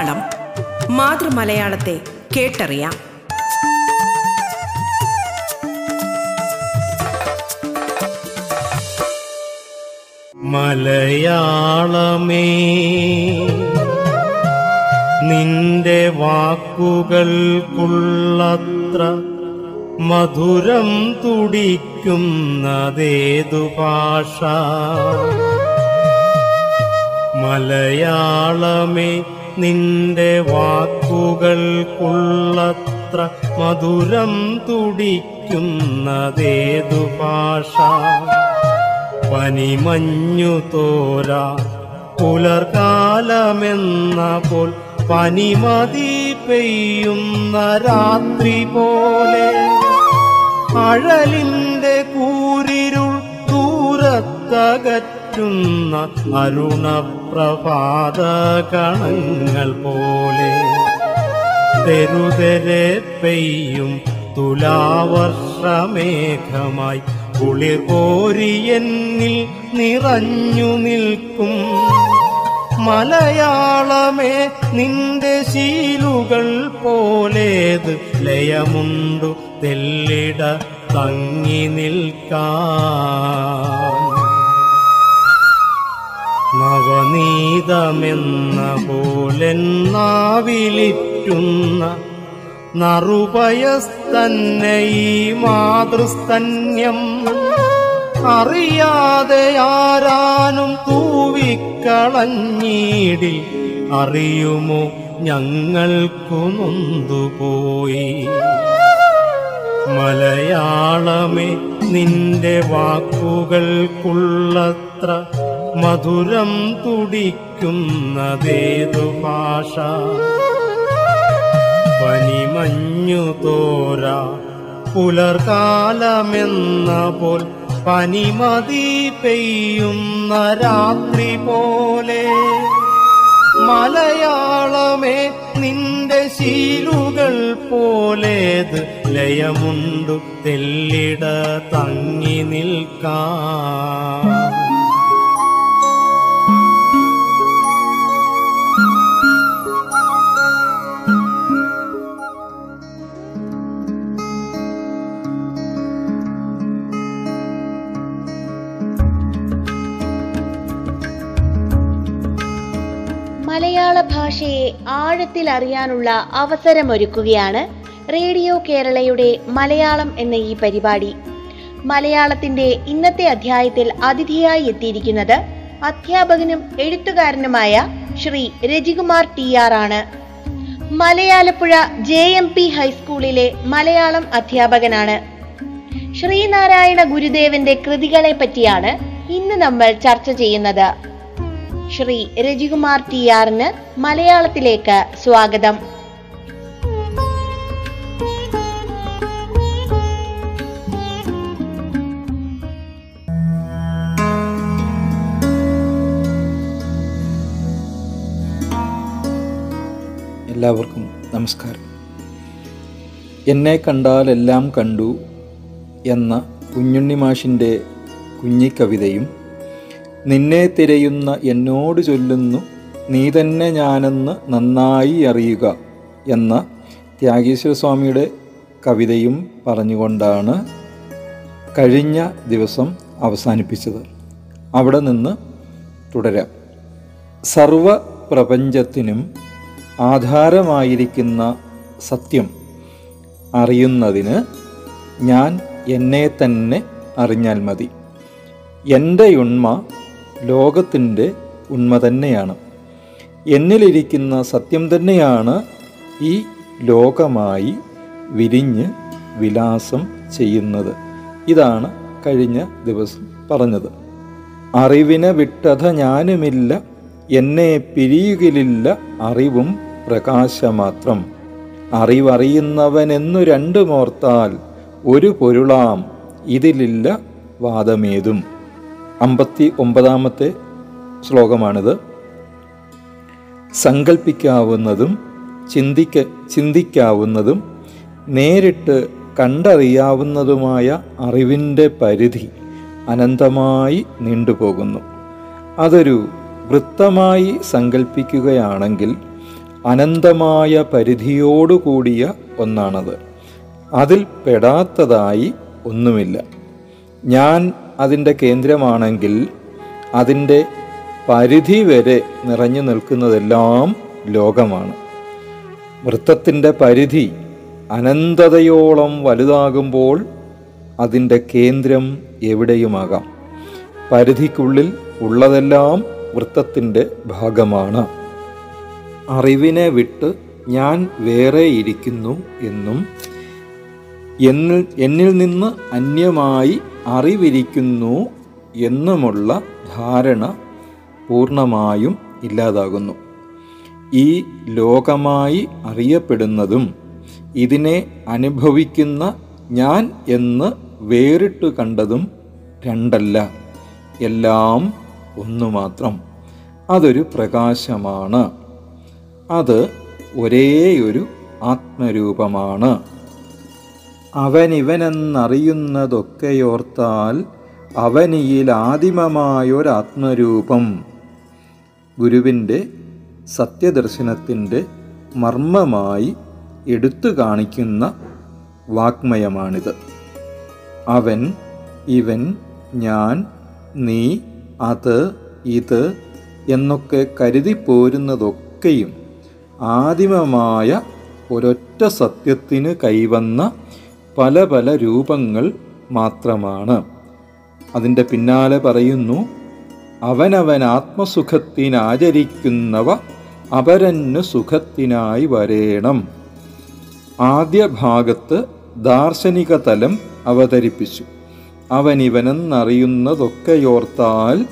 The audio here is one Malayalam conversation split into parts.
മലയാളം മാതൃമലയാളത്തെ കേട്ടറിയാം. മലയാളമേ നിന്റെ വാക്കുകൾക്കുള്ളത്ര മധുരം തുടിക്കുന്നതേതു ഭാഷ? മലയാളമേ നിന്റെ വാക്കുകൾക്കുള്ളത്ര മധുരം തുടിക്കുന്നതേതു ഭാഷ? പനിമഞ്ഞു തോരാ പുലർകാലമെന്ന പോൽ പനിമതി പെയ്യുന്ന രാത്രി പോലെ. അഴലിന്റെ കൂരിരുൾ ദൂരത്തകറ്റുന്ന അരുണപ്രഭാത കണങ്ങൾ പോലെ തെരുതെരെ പെയ്യും തുലാവർഷമേഘമായി കുളിർ കോരിയെന്നിൽ നിറഞ്ഞു നിൽക്കും. മലയാളമേ നിന്റെ ശീലുകൾ പോലേത് ലയമുണ്ടു തെല്ലിട തങ്ങി നിൽക്കാൻ. നവനീതമെന്ന പോലെന്നാവിലിറ്റുന്ന നറുപയസ്തന്നെ ഈ മാതൃസ്തന്യം. അറിയാതെ ആരാനും തൂവിക്കളഞ്ഞീടി അറിയുമോ ഞങ്ങൾക്കു നൊന്തുപോയി? മലയാളമേ നിന്റെ വാക്കുകൾക്കുള്ളത്ര മധുരം തുടിക്കുന്നതേതു ഭാഷ? പനിമഞ്ഞു തോര പുലർകാലമെന്ന പോൽ പനിമതി പെയ്യുന്ന രാത്രി പോലെ മലയാളമേ നിന്റെ ശീലുകൾ പോലേത് ലയമുണ്ടു തെല്ലിട തങ്ങി നിൽക്കാം. ആഴത്തിൽ അറിയാനുള്ള അവസരമൊരുക്കുകയാണ് റേഡിയോ കേരളയുടെ മലയാളം എന്ന ഈ പരിപാടി. മലയാളത്തിന്റെ ഇന്നത്തെ അധ്യായത്തിൽ അതിഥിയായി എത്തിയിരിക്കുന്നത് അധ്യാപകനും എഴുത്തുകാരനുമായ ശ്രീ രജികുമാർ ടി ആർ ആണ്. മലയാലപ്പുഴ ജെ എം പി ഹൈസ്കൂളിലെ മലയാളം അധ്യാപകനാണ്. ശ്രീനാരായണ ഗുരുദേവന്റെ കൃതികളെ പറ്റിയാണ് ഇന്ന് നമ്മൾ ചർച്ച ചെയ്യുന്നത്. ശ്രീ രജികുമാർ ടി ആറിന് മലയാളത്തിലേക്ക് സ്വാഗതം. എല്ലാവർക്കും നമസ്കാരം. എന്നെ കണ്ടാൽ എല്ലാം കണ്ടു എന്ന കുഞ്ഞുണ്ണി മാഷിന്റെ കുഞ്ഞിക്കവിതയും നിന്നെ തിരയുന്ന എന്നോട് ചൊല്ലുന്നു നീ തന്നെ ഞാനെന്ന് നന്നായി അറിയുക എന്ന ത്യാഗീശ്വര സ്വാമിയുടെ കവിതയും പറഞ്ഞുകൊണ്ടാണ് കഴിഞ്ഞ ദിവസം അവസാനിപ്പിച്ചത്. അവിടെ നിന്ന് തുടരാം. സർവ പ്രപഞ്ചത്തിനും ആധാരമായിരിക്കുന്ന സത്യം അറിയുന്നതിന് ഞാൻ എന്നെ തന്നെ അറിഞ്ഞാൽ മതി. എന്റെ ഉണ്മ ലോകത്തിന്റെ ഉണ്മ തന്നെയാണ്. എന്നിലിരിക്കുന്ന സത്യം തന്നെയാണ് ഈ ലോകമായി വിരിഞ്ഞ് വിലാസം ചെയ്യുന്നത്. ഇതാണ് കഴിഞ്ഞ ദിവസം പറഞ്ഞത്. അറിവിനെ വിട്ടത ഞാനുമില്ല എന്നെ പിരിയുകിലില്ല അറിവും പ്രകാശമാത്രം. അറിവറിയുന്നവനെന്നു രണ്ടുമോർത്താൽ ഒരു പൊരുളാം ഇതിലില്ല വാദമേതും. അമ്പത്തി ഒമ്പതാമത്തെ ശ്ലോകമാണിത്. സങ്കല്പിക്കാവുന്നതും ചിന്തിക്ക ചിന്തിക്കാവുന്നതും നേരിട്ട് കണ്ടറിയാവുന്നതുമായ അറിവിന്റെ പരിധി അനന്തമായി നീണ്ടുപോകുന്നു. അതൊരു വൃത്തമായി സങ്കല്പിക്കുകയാണെങ്കിൽ അനന്തമായ പരിധിയോടുകൂടിയ ഒന്നാണത്. അതിൽ പെടാത്തതായി ഒന്നുമില്ല. ഞാൻ അതിന്റെ കേന്ദ്രമാണെങ്കിൽ അതിന്റെ പരിധി വരെ നിറഞ്ഞു നിൽക്കുന്നതെല്ലാം ലോകമാണ്. വൃത്തത്തിന്റെ പരിധി അനന്തതയോളം വലുതാകുമ്പോൾ അതിന്റെ കേന്ദ്രം എവിടെയുമാകാം? പരിധിക്കുള്ളിൽ ഉള്ളതെല്ലാം വൃത്തത്തിന്റെ ഭാഗമാണ്. അറിവിനെ വിട്ട് ഞാൻ വേറെ ഇരിക്കുന്നു എന്നും എന്നിൽ എന്നിൽ നിന്ന് അന്യമായി അറിവിരിക്കുന്നു എന്നുമുള്ള ധാരണ പൂർണമായും ഇല്ലാതാകുന്നു. ഈ ലോകമായി അറിയപ്പെടുന്നതും ഇതിനെ അനുഭവിക്കുന്ന ഞാൻ എന്ന് വേറിട്ട് കണ്ടതും രണ്ടല്ല എല്ലാം ഒന്നു മാത്രം. അതൊരു പ്രകാശമാണ്. അത് ഒരേയൊരു ആത്മരൂപമാണ്. അവനിവനെന്നറിയുന്നതൊക്കെയോർത്താൽ അവനിയിൽ ആദിമമായൊരാത്മരൂപം ഗുരുവിന്റെ സത്യദർശനത്തിന്റെ മർമ്മമായി എടുത്തു കാണിക്കുന്ന വാക്മയമാണിത്. അവൻ ഇവൻ ഞാൻ നീ അത് ഇത് എന്നൊക്കെ കരുതി പോരുന്നതൊക്കെയും ആദിമമായ ഒരൊറ്റ സത്യത്തിന് കൈവന്ന പല പല രൂപങ്ങൾ മാത്രമാണ്. അതിന്റെ പിന്നാലെ പറയുന്നു അവനവൻ ആത്മസുഖത്തിനാചരിക്കുന്നവ അപരന്നു സുഖത്തിനായി വരേണം. ആദ്യ ഭാഗത്ത് ദാർശനിക തലം അവതരിപ്പിച്ചു. അവനിവനെന്നറിയുന്നതൊക്കെയോർത്താൽ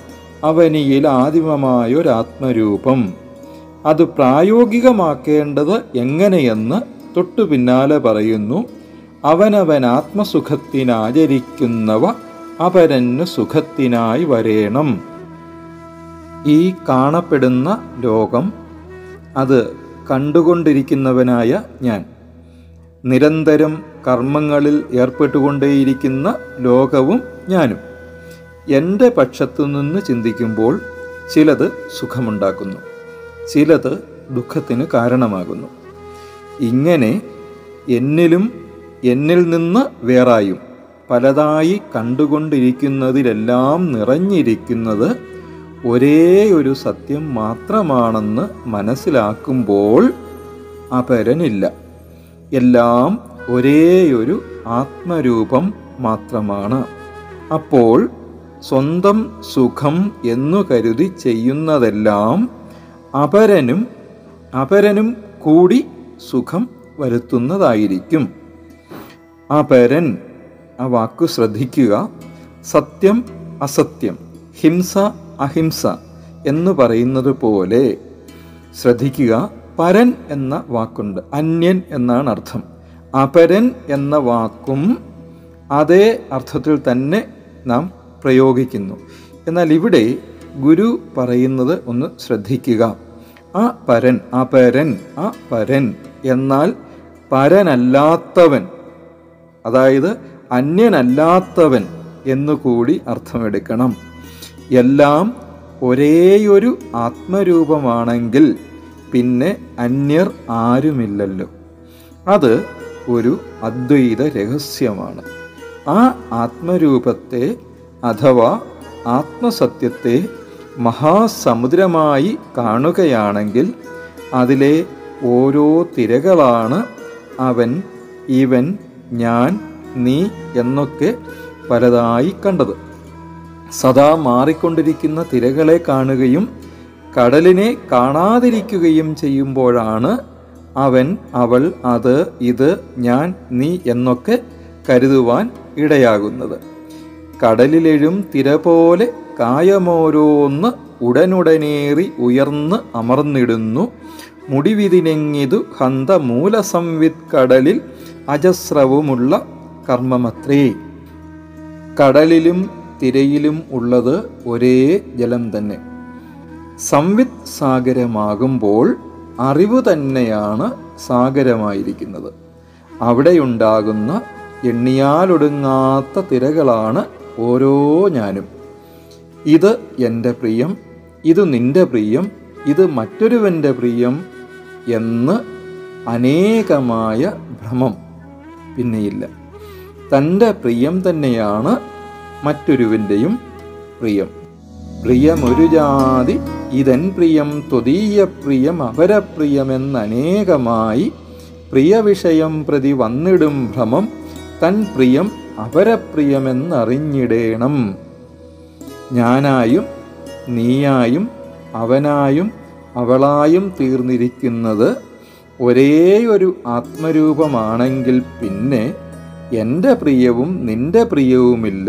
അവനിയിൽ ആദിമമായൊരാത്മരൂപം. അത് പ്രായോഗികമാക്കേണ്ടത് എങ്ങനെയെന്ന് തൊട്ടു പിന്നാലെ പറയുന്നു അവനവൻ ആത്മസുഖത്തിനാചരിക്കുന്നവ അപരന് സുഖത്തിനായി വരേണം. ഈ കാണപ്പെടുന്ന ലോകം അത് കണ്ടുകൊണ്ടിരിക്കുന്നവനായ ഞാൻ. നിരന്തരം കർമ്മങ്ങളിൽ ഏർപ്പെട്ടുകൊണ്ടേയിരിക്കുന്ന ലോകവും ഞാനും. എന്റെ പക്ഷത്തു നിന്ന് ചിന്തിക്കുമ്പോൾ ചിലത് സുഖമുണ്ടാക്കുന്നു ചിലത് ദുഃഖത്തിന് കാരണമാകുന്നു. ഇങ്ങനെ എന്നിലും എന്നിൽ നിന്ന് വേറായും. പലതായി കണ്ടുകൊണ്ടിരിക്കുന്നതിലെല്ലാം നിറഞ്ഞിരിക്കുന്നത് ഒരേ ഒരു സത്യം മാത്രമാണെന്ന് മനസ്സിലാക്കുമ്പോൾ അപരനില്ല. എല്ലാം ഒരേയൊരു ആത്മരൂപം മാത്രമാണ്. അപ്പോൾ സ്വന്തം സുഖം എന്നു കരുതി ചെയ്യുന്നതെല്ലാം അപരനും അപരനും കൂടി സുഖം വരുത്തുന്നതായിരിക്കും. അപരൻ ആ വാക്കു ശ്രദ്ധിക്കുക. സത്യം അസത്യം ഹിംസ അഹിംസ എന്ന് പറയുന്നത് പോലെ ശ്രദ്ധിക്കുക. പരൻ എന്ന വാക്കുണ്ട് അന്യൻ എന്നാണ് അർത്ഥം. അപരൻ എന്ന വാക്കും അതേ അർത്ഥത്തിൽ തന്നെ നാം പ്രയോഗിക്കുന്നു. എന്നാൽ ഇവിടെ ഗുരു പറയുന്നത് ഒന്ന് ശ്രദ്ധിക്കുക. ആ പരൻ അപരൻ ആ പരൻ എന്നാൽ പരനല്ലാത്തവൻ അതായത് അന്യനല്ലാത്തവൻ എന്നുകൂടി അർത്ഥമെടുക്കണം. എല്ലാം ഒരേയൊരു ആത്മരൂപമാണെങ്കിൽ പിന്നെ അന്യർ ആരുമില്ലല്ലോ. അത് ഒരു അദ്വൈത രഹസ്യമാണ്. ആ ആത്മരൂപത്തെ അഥവാ ആത്മസത്യത്തെ മഹാസമുദ്രമായി കാണുകയാണെങ്കിൽ അതിലെ ഓരോ തിരകളാണ് അവൻ ഇവൻ ഞാൻ നീ എന്നൊക്കെ പലതായി കണ്ടത്. സദാ മാറിക്കൊണ്ടിരിക്കുന്ന തിരകളെ കാണുകയും കടലിനെ കാണാതിരിക്കുകയും ചെയ്യുമ്പോഴാണ് അവൻ അവൾ അത് ഇത് ഞാൻ നീ എന്നൊക്കെ കരുതുവാൻ ഇടയാകുന്നത്. കടലിലെഴും തിര പോലെ കായമോരോന്ന് ഉടനുടനേറി ഉയർന്ന് അമർന്നിടുന്നു. മുടിവിതിനെങ്ങിതു ഹന്ത മൂലസംവിത് കടലിൽ അജസ്രവുമുള്ള കർമ്മമത്രേ. കടലിലും തിരയിലും ഉള്ളത് ഒരേ ജലം തന്നെ. സംവിത് സാഗരമാകുമ്പോൾ അറിവ് തന്നെയാണ് സാഗരമായിരിക്കുന്നത്. അവിടെയുണ്ടാകുന്ന എണ്ണിയാലൊടുങ്ങാത്ത തിരകളാണ് ഓരോ ഞാനും. ഇത് എന്റെ പ്രിയം ഇത് നിന്റെ പ്രിയം ഇത് മറ്റൊരുവന്റെ പ്രിയം എന്ന് അനേകമായ ഭ്രമം. പിന്നെയില്ല. തന്റെ പ്രിയം തന്നെയാണ് മറ്റൊരുവന്റെയും പ്രിയം. പ്രിയമൊരു ജാതി ഇതൻ പ്രിയം ത്വതീയ പ്രിയം അപരപ്രിയമെന്നനേകമായി പ്രിയവിഷയം പ്രതി വന്നിടും ഭ്രമം തൻ പ്രിയം അപരപ്രിയമെന്നറിഞ്ഞിടേണം. ഞാനായും നീയായും അവനായും അവളായും തീർന്നിരിക്കുന്നത് ഒരേ ഒരു ആത്മരൂപമാണെങ്കിൽ പിന്നെ എന്റെ പ്രിയവും നിന്റെ പ്രിയവുമില്ല.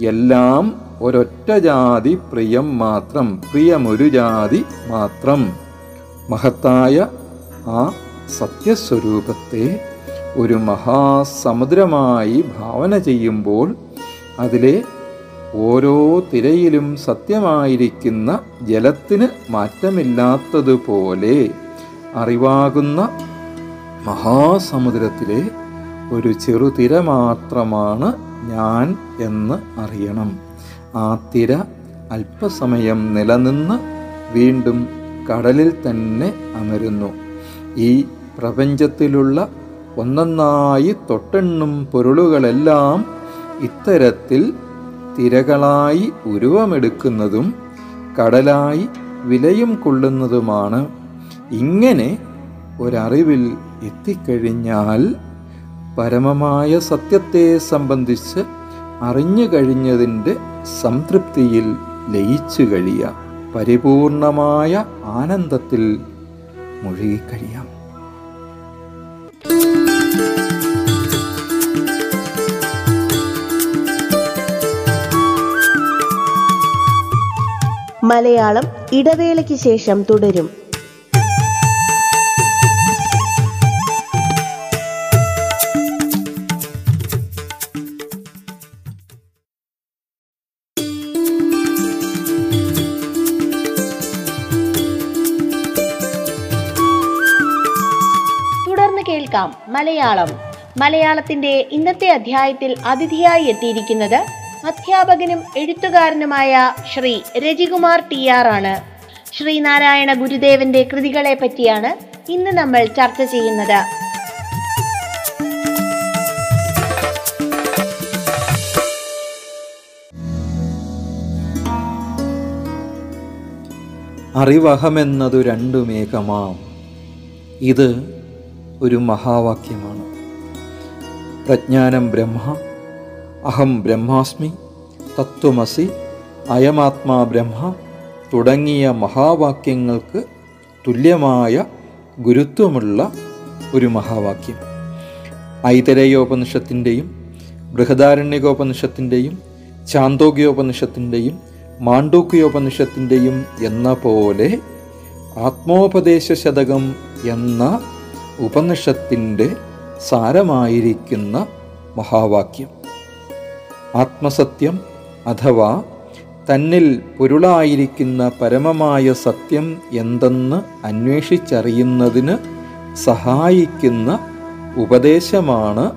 എല്ലാം ഒരൊറ്റ ജാതി പ്രിയം മാത്രം പ്രിയമൊരു ജാതി മാത്രം. മഹത്തായ ആ സത്യസ്വരൂപത്തെ ഒരു മഹാസമുദ്രമായി ഭാവന ചെയ്യുമ്പോൾ അതിലെ ഓരോ തിരയിലും സത്യമായിരിക്കുന്ന ജലത്തിന് മാറ്റമില്ലാത്തതുപോലെ അറിവാകുന്ന മഹാസമുദ്രത്തിലെ ഒരു ചെറുതിര മാത്രമാണ് ഞാൻ എന്ന് അറിയണം. ആ തിര അല്പസമയം നിലനിന്ന് വീണ്ടും കടലിൽ തന്നെ അമരുന്നു. ഈ പ്രപഞ്ചത്തിലുള്ള ഒന്നൊന്നായി തൊട്ടെണ്ണും പൊരുളുകളെല്ലാം ഇത്തരത്തിൽ തിരകളായി ഉരുവമെടുക്കുന്നതും കടലായി വിലയും കൊള്ളുന്നതുമാണ്. ഇങ്ങനെ ഒരറിവിൽ എത്തിക്കഴിഞ്ഞാൽ പരമമായ സത്യത്തെ സംബന്ധിച്ച് അറിഞ്ഞു കഴിഞ്ഞതിന്റെ സംതൃപ്തിയിൽ ലയിച്ചു കഴിയാം പരിപൂർണമായ ആനന്ദത്തിൽ മുഴുകിക്കഴിയാം. മലയാളം ഇടവേളയ്ക്ക് ശേഷം തുടരും. കേൾക്കാം. മലയാളം. മലയാളത്തിന്റെ ഇന്നത്തെ അധ്യായത്തിൽ അതിഥിയായി എത്തിയിരിക്കുന്നത് അധ്യാപകനും എഴുത്തുകാരനുമായ ശ്രീ രജികുമാർ ടി ആർ ആണ്. ശ്രീനാരായണ ഗുരുദേവന്റെ കൃതികളെ പറ്റിയാണ് ഇന്ന് നമ്മൾ ചർച്ച ചെയ്യുന്നത്. അറിവഹമെന്നതു രണ്ടുമേകമാം ഇത് ഒരു മഹാവാക്യമാണ്. പ്രജ്ഞാനം ബ്രഹ്മ അഹം ബ്രഹ്മാസ്മി തത്വമസി അയമാത്മാ ബ്രഹ്മ തുടങ്ങിയ മഹാവാക്യങ്ങൾക്ക് തുല്യമായ ഗുരുത്വമുള്ള ഒരു മഹാവാക്യം. ഐതരയോപനിഷത്തിന്റെയും ബൃഹദാരണ്യകോപനിഷത്തിന്റെയും ചാന്തോഗ്യോപനിഷത്തിന്റെയും മാണ്ഡൂക്യോപനിഷത്തിന്റെയും എന്ന പോലെ ആത്മോപദേശ ശതകം എന്ന ഉപനിഷത്തിന്റെ സാരമായിരിക്കുന്ന മഹാവാക്യം. ആത്മസത്യം അഥവാ തന്നിൽ പൊരുളായിരിക്കുന്ന പരമമായ സത്യം എന്തെന്ന് അന്വേഷിച്ചറിയുന്നതിന് സഹായിക്കുന്ന ഉപദേശമാണ്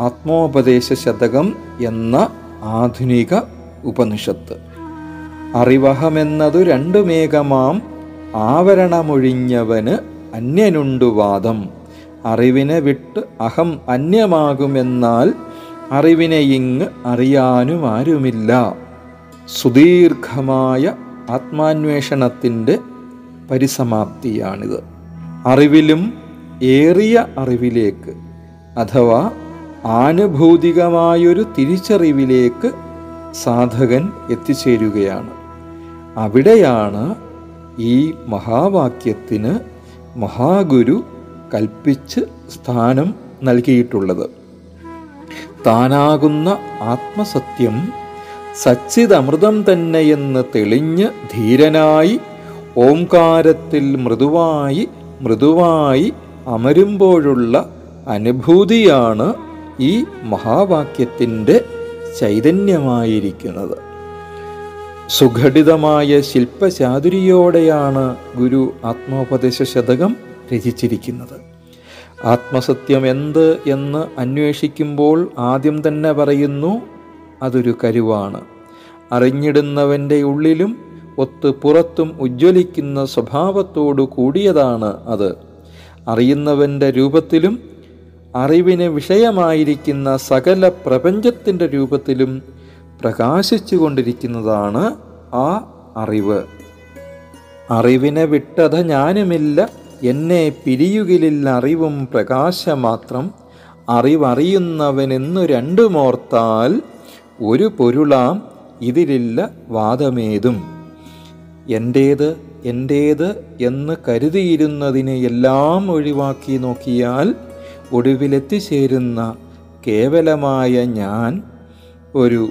ആത്മോപദേശ ശതകം എന്ന ആധുനിക ഉപനിഷത്ത്. അറിവഹമെന്നതു രണ്ടുമേകമാം ആവരണമൊഴിഞ്ഞവന് അന്യനുണ്ടു വാദം അറിവിനെ വിട്ട് അഹം അന്യമാകുമെന്നാൽ അറിവിനെ ഇങ്ങ് അറിയാനും ആരുമില്ല. സുദീർഘമായ ആത്മാന്വേഷണത്തിന്റെ പരിസമാപ്തിയാണിത്. അറിവിലും ഏറിയ അറിവിലേക്ക് അഥവാ ആനുഭൂതികമായൊരു തിരിച്ചറിവിലേക്ക് സാധകൻ എത്തിച്ചേരുകയാണ്. അവിടെയാണ് ഈ മഹാവാക്യത്തിന് മഹാഗുരു കൽപ്പിച്ച് സ്ഥാനം നൽകിയിട്ടുള്ളത്. താനാകുന്ന ആത്മസത്യം സച്ചിതമൃതം തന്നെയെന്ന് തെളിഞ്ഞ് ധീരനായി ഓംകാരത്തിൽ മൃദുവായി മൃദുവായി അമരുമ്പോഴുള്ള അനുഭൂതിയാണ് ഈ മഹാവാക്യത്തിന്റെ ചൈതന്യമായിരിക്കുന്നത്. സുഘടിതമായ ശില്പചാതുരിയോടെയാണ് ഗുരു ആത്മോപദേശ ശതകം രചിച്ചിരിക്കുന്നത്. ആത്മസത്യം എന്ത് എന്ന് അന്വേഷിക്കുമ്പോൾ ആദ്യം തന്നെ പറയുന്നു അതൊരു കരുവാണ്. അറിഞ്ഞിടുന്നവന്റെ ഉള്ളിലും ഒത്ത് പുറത്തും ഉജ്ജ്വലിക്കുന്ന സ്വഭാവത്തോടു കൂടിയതാണ് അത്. അറിയുന്നവന്റെ രൂപത്തിലും അറിവിന് വിഷയമായിരിക്കുന്ന സകല പ്രപഞ്ചത്തിന്റെ രൂപത്തിലും പ്രകാശിച്ചു കൊണ്ടിരിക്കുന്നതാണ് ആ അറിവ്. അറിവിനെ വിട്ടത ഞാനുമില്ല. എന്നെ പിരിയുകിലില്ല അറിവും പ്രകാശമാത്രം അറിവറിയുന്നവനെന്നു രണ്ടുമോർത്താൽ ഒരു പൊരുളാം ഇതിലില്ല വാദമേതും. എന്റേത് എന്റേത് എന്ന് കരുതിയിരുന്നതിനെ എല്ലാം ഒഴിവാക്കി നോക്കിയാൽ ഒടുവിലെത്തിച്ചേരുന്ന കേവലമായ ഞാൻ ഒരു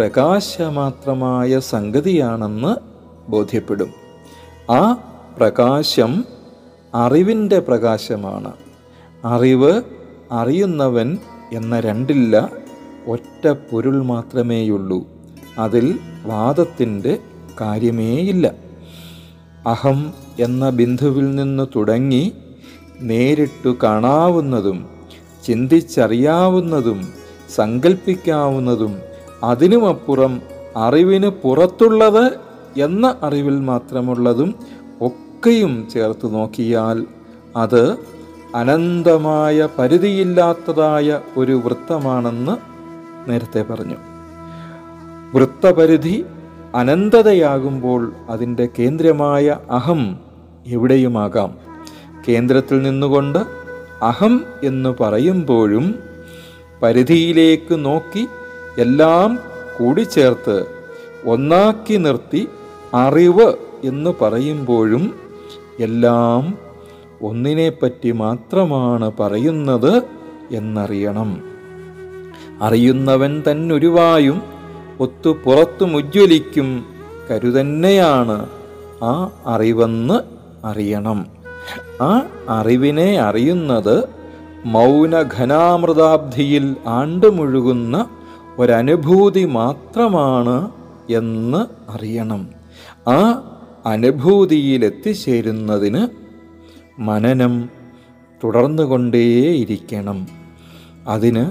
പ്രകാശമാത്രമായ സംഗതിയാണെന്ന് ബോധ്യപ്പെടും. ആ പ്രകാശം അറിവിന്റെ പ്രകാശമാണ്. അറിവ് അറിയുന്നവൻ എന്ന രണ്ടില്ല ഒറ്റ പൊരുൾ മാത്രമേയുള്ളൂ. അതിൽ വാദത്തിന്റെ കാര്യമേയില്ല. അഹം എന്ന ബിന്ദുവിൽ നിന്ന് തുടങ്ങി നേരിട്ടു കാണാവുന്നതും ചിന്തിച്ചറിയാവുന്നതും സങ്കല്പിക്കാവുന്നതും അതിനുമപ്പുറം അറിവിന് പുറത്തുള്ളത് എന്ന അറിവിൽ മാത്രമുള്ളതും ഒക്കെയും ചേർത്ത് നോക്കിയാൽ അത് അനന്തമായ പരിധിയില്ലാത്തതായ ഒരു വൃത്തമാണെന്ന് നേരത്തെ പറഞ്ഞു. വൃത്തപരിധി അനന്തതയാകുമ്പോൾ അതിന്റെ കേന്ദ്രമായ അഹം എവിടെയുമാകാം? കേന്ദ്രത്തിൽ നിന്നുകൊണ്ട് അഹം എന്ന് പറയുമ്പോഴും പരിധിയിലേക്ക് നോക്കി എല്ലാം കൂടി ചേർത്ത് ഒന്നാക്കി നിർത്തി അറിവ് എന്ന് പറയുമ്പോഴും എല്ലാം ഒന്നിനെപ്പറ്റി മാത്രമാണ് പറയുന്നത് എന്നറിയണം. അറിയുന്നവൻ തന്നുരുവായും ഒത്തു പുറത്തും ഉജ്ജ്വലിക്കും കരുതന്നെയാണ് ആ അറിവെന്ന് അറിയണം. ആ അറിവിനെ അറിയുന്നത് മൗനഘനാമൃതാബ്ധിയിൽ ആണ്ടുമുഴുകുന്ന ഒരനുഭൂതി മാത്രമാണ് എന്ന് അറിയണം. ആ അനുഭൂതിയിലെത്തിച്ചേരുന്നതിന് മനനം മനനം തുടർന്നുകൊണ്ടേയിരിക്കണം. അതിന്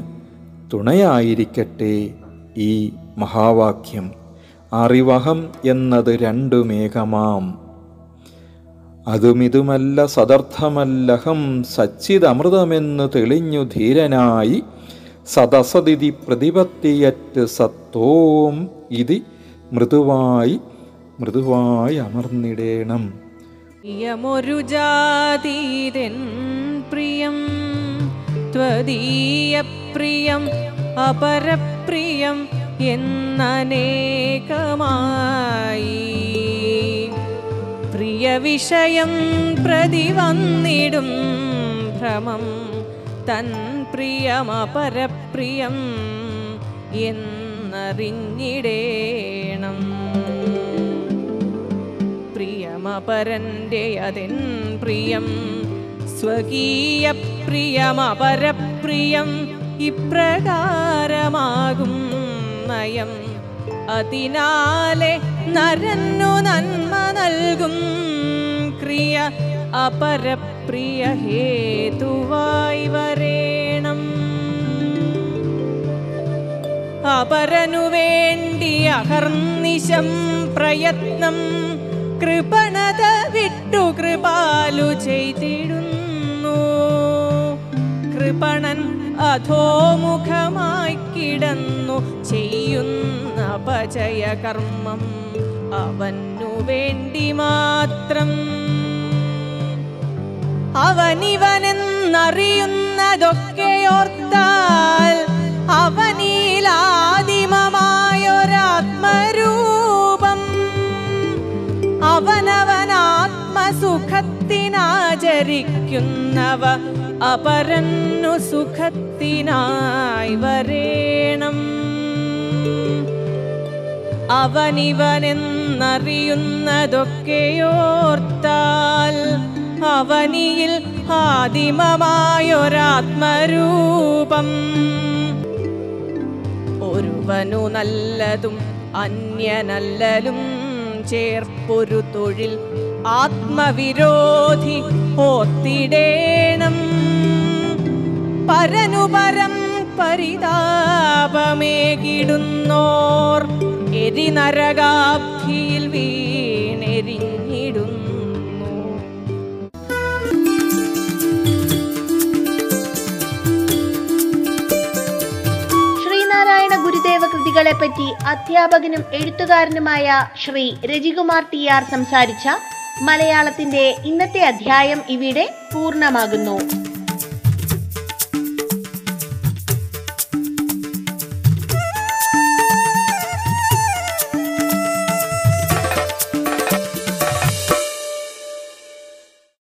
തുണയായിരിക്കട്ടെ ഈ മഹാവാക്യം. അറിവഹം എന്നത് രണ്ടുമേകമാം അതുമിതുമല്ല സദർത്ഥമല്ലഹം സച്ചിതമൃതമെന്ന് തെളിഞ്ഞു ധീരനായി സദസതിഥി പ്രതിപത്തിയറ്റ് സത്വവും ഇതി മൃദുവായി മൃദുവായി അമർന്നിടേണം. പ്രിയമൊരു ജാതീതൻ പ്രിയം ത്വദീയ പ്രിയം അപരപ്രിയം എന്നനേകമായി. പ്രിയ വിഷയം പ്രതി വന്നിടും ഭ്രമം തൻ പ്രിയമപരപ്രിയം എന്നറിഞ്ഞിടേണം. പ്രിയമപരന്റെ അതിൻ പ്രിയം സ്വകീയ പ്രിയമപരപ്രിയം ഇപ്രകാരമാകും നയം. അതിനാലെ നരന്നു നന്മ നൽകും ക്രിയ അപരപ്രിയ ഹേതുവായി വരേണം അപരനു വേണ്ടി അഹർനിശം പ്രയത്നം കൃപണത വിട്ടു കൃപാലു ചെയ്തിടുന്നു. കൃപണൻ അധോമുഖമായി കിടന്നു ചെയ്യുന്ന അപചയ കർമ്മം അവനു വേണ്ടി മാത്രം. അവനിവനെന്നറിയുന്നതൊക്കെയോർത്താൽ അവനിലാദിമമായൊരാത്മരൂപം അവനവനാത്മസുഖത്തിനാചരിക്കുന്നവ അപരന്നു സുഖത്തിനായി വരേണം. അവനിവനെന്നറിയുന്നതൊക്കെയോർത്താൽ അവനിയിൽ ആദിമമായൊരാത്മരൂപം. ഒരുവനു നല്ലതും അന്യനല്ലലും ചേർപ്പൊരു തൊഴിൽ ആത്മവിരോധി പോത്തിടേണം പരനുപരം പരിതാപമേകിടുന്നോർ എരിനരകാബ്ധിയിൽ വീണെരിഞ്ഞിടുന്നു പറ്റി അധ്യാപകനും എഴുത്തുകാരനുമായ ശ്രീ രജികുമാർ ടി ആർ സംസാരിച്ച മലയാളത്തിന്റെ ഇന്നത്തെ അധ്യായം ഇവിടെ പൂർണമാകുന്നു.